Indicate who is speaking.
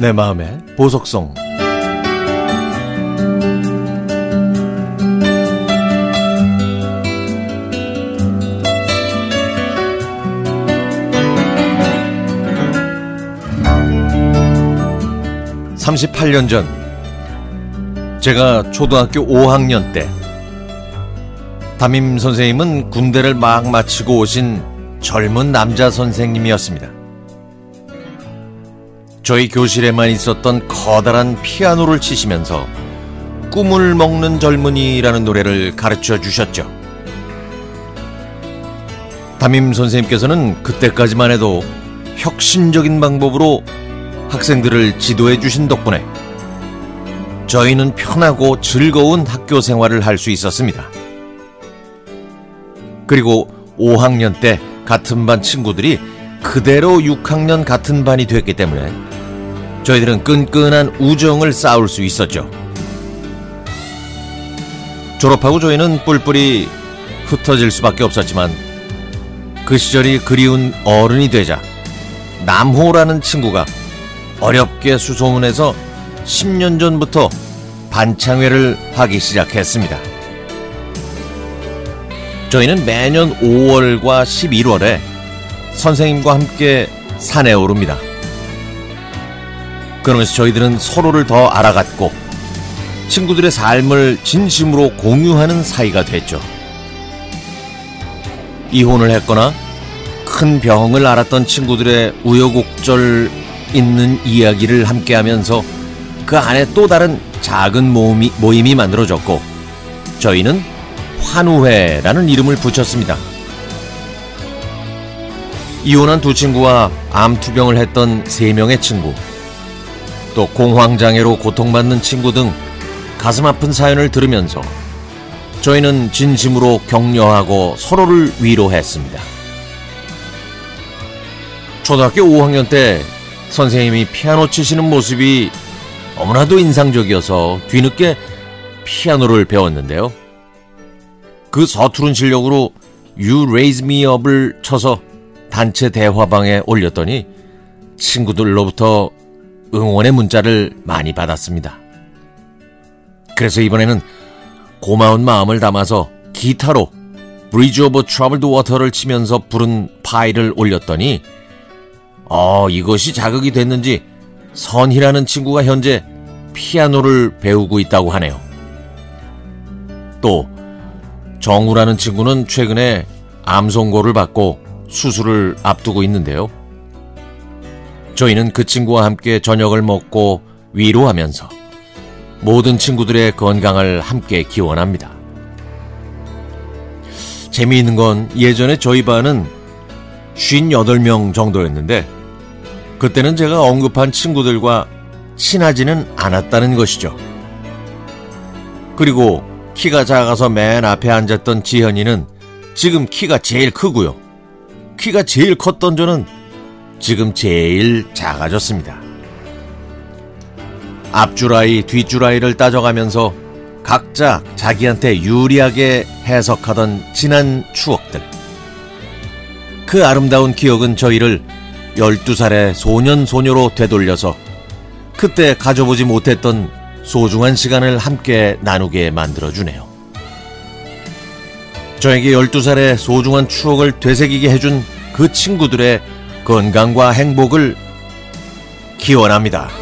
Speaker 1: 내 마음의 보석성 (38년) 전 제가 초등학교 5학년 때 담임 선생님은 군대를 막 마치고 오신 젊은 남자 선생님이었습니다. 저희 교실에만 있었던 커다란 피아노를 치시면서 꿈을 먹는 젊은이라는 노래를 가르쳐 주셨죠. 담임 선생님께서는 그때까지만 해도 혁신적인 방법으로 학생들을 지도해 주신 덕분에 저희는 편하고 즐거운 학교 생활을 할 수 있었습니다. 그리고 5학년 때 같은 반 친구들이 그대로 6학년 같은 반이 됐기 때문에 저희들은 끈끈한 우정을 쌓을 수 있었죠. 졸업하고 저희는 뿔뿔이 흩어질 수밖에 없었지만 그 시절이 그리운 어른이 되자 남호라는 친구가 어렵게 수소문해서 10년 전부터 반창회를 하기 시작했습니다. 저희는 매년 5월과 11월에 선생님과 함께 산에 오릅니다. 그러면서 저희들은 서로를 더 알아갔고 친구들의 삶을 진심으로 공유하는 사이가 됐죠. 이혼을 했거나 큰 병을 앓았던 친구들의 우여곡절 있는 이야기를 함께 하면서 그 안에 또 다른 작은 모임이, 모임이 만들어졌고 저희는 환우회라는 이름을 붙였습니다. 이혼한 두 친구와 암투병을 했던 세 명의 친구, 또 공황장애로 고통받는 친구 등 가슴 아픈 사연을 들으면서 저희는 진심으로 격려하고 서로를 위로했습니다. 초등학교 5학년 때 선생님이 피아노 치시는 모습이 너무나도 인상적이어서 뒤늦게 피아노를 배웠는데요. 그 서투른 실력으로 You Raise Me Up을 쳐서 단체 대화방에 올렸더니 친구들로부터 응원의 문자를 많이 받았습니다. 그래서 이번에는 고마운 마음을 담아서 기타로 Bridge over Troubled Water를 치면서 부른 파일을 올렸더니 어, 이것이 자극이 됐는지 선희라는 친구가 현재 피아노를 배우고 있다고 하네요. 또 정우라는 친구는 최근에 암 선고를 받고 수술을 앞두고 있는데요. 저희는 그 친구와 함께 저녁을 먹고 위로하면서 모든 친구들의 건강을 함께 기원합니다. 재미있는 건 예전에 저희 반은 58명 정도였는데 그때는 제가 언급한 친구들과 친하지는 않았다는 것이죠. 그리고 키가 작아서 맨 앞에 앉았던 지현이는 지금 키가 제일 크고요. 키가 제일 컸던 저는 지금 제일 작아졌습니다. 앞줄아이, 뒷줄아이를 따져가면서 각자 자기한테 유리하게 해석하던 지난 추억들. 그 아름다운 기억은 저희를 12살의 소년 소녀로 되돌려서 그때 가져보지 못했던 소중한 시간을 함께 나누게 만들어주네요. 저에게 12살의 소중한 추억을 되새기게 해준 그 친구들의 건강과 행복을 기원합니다.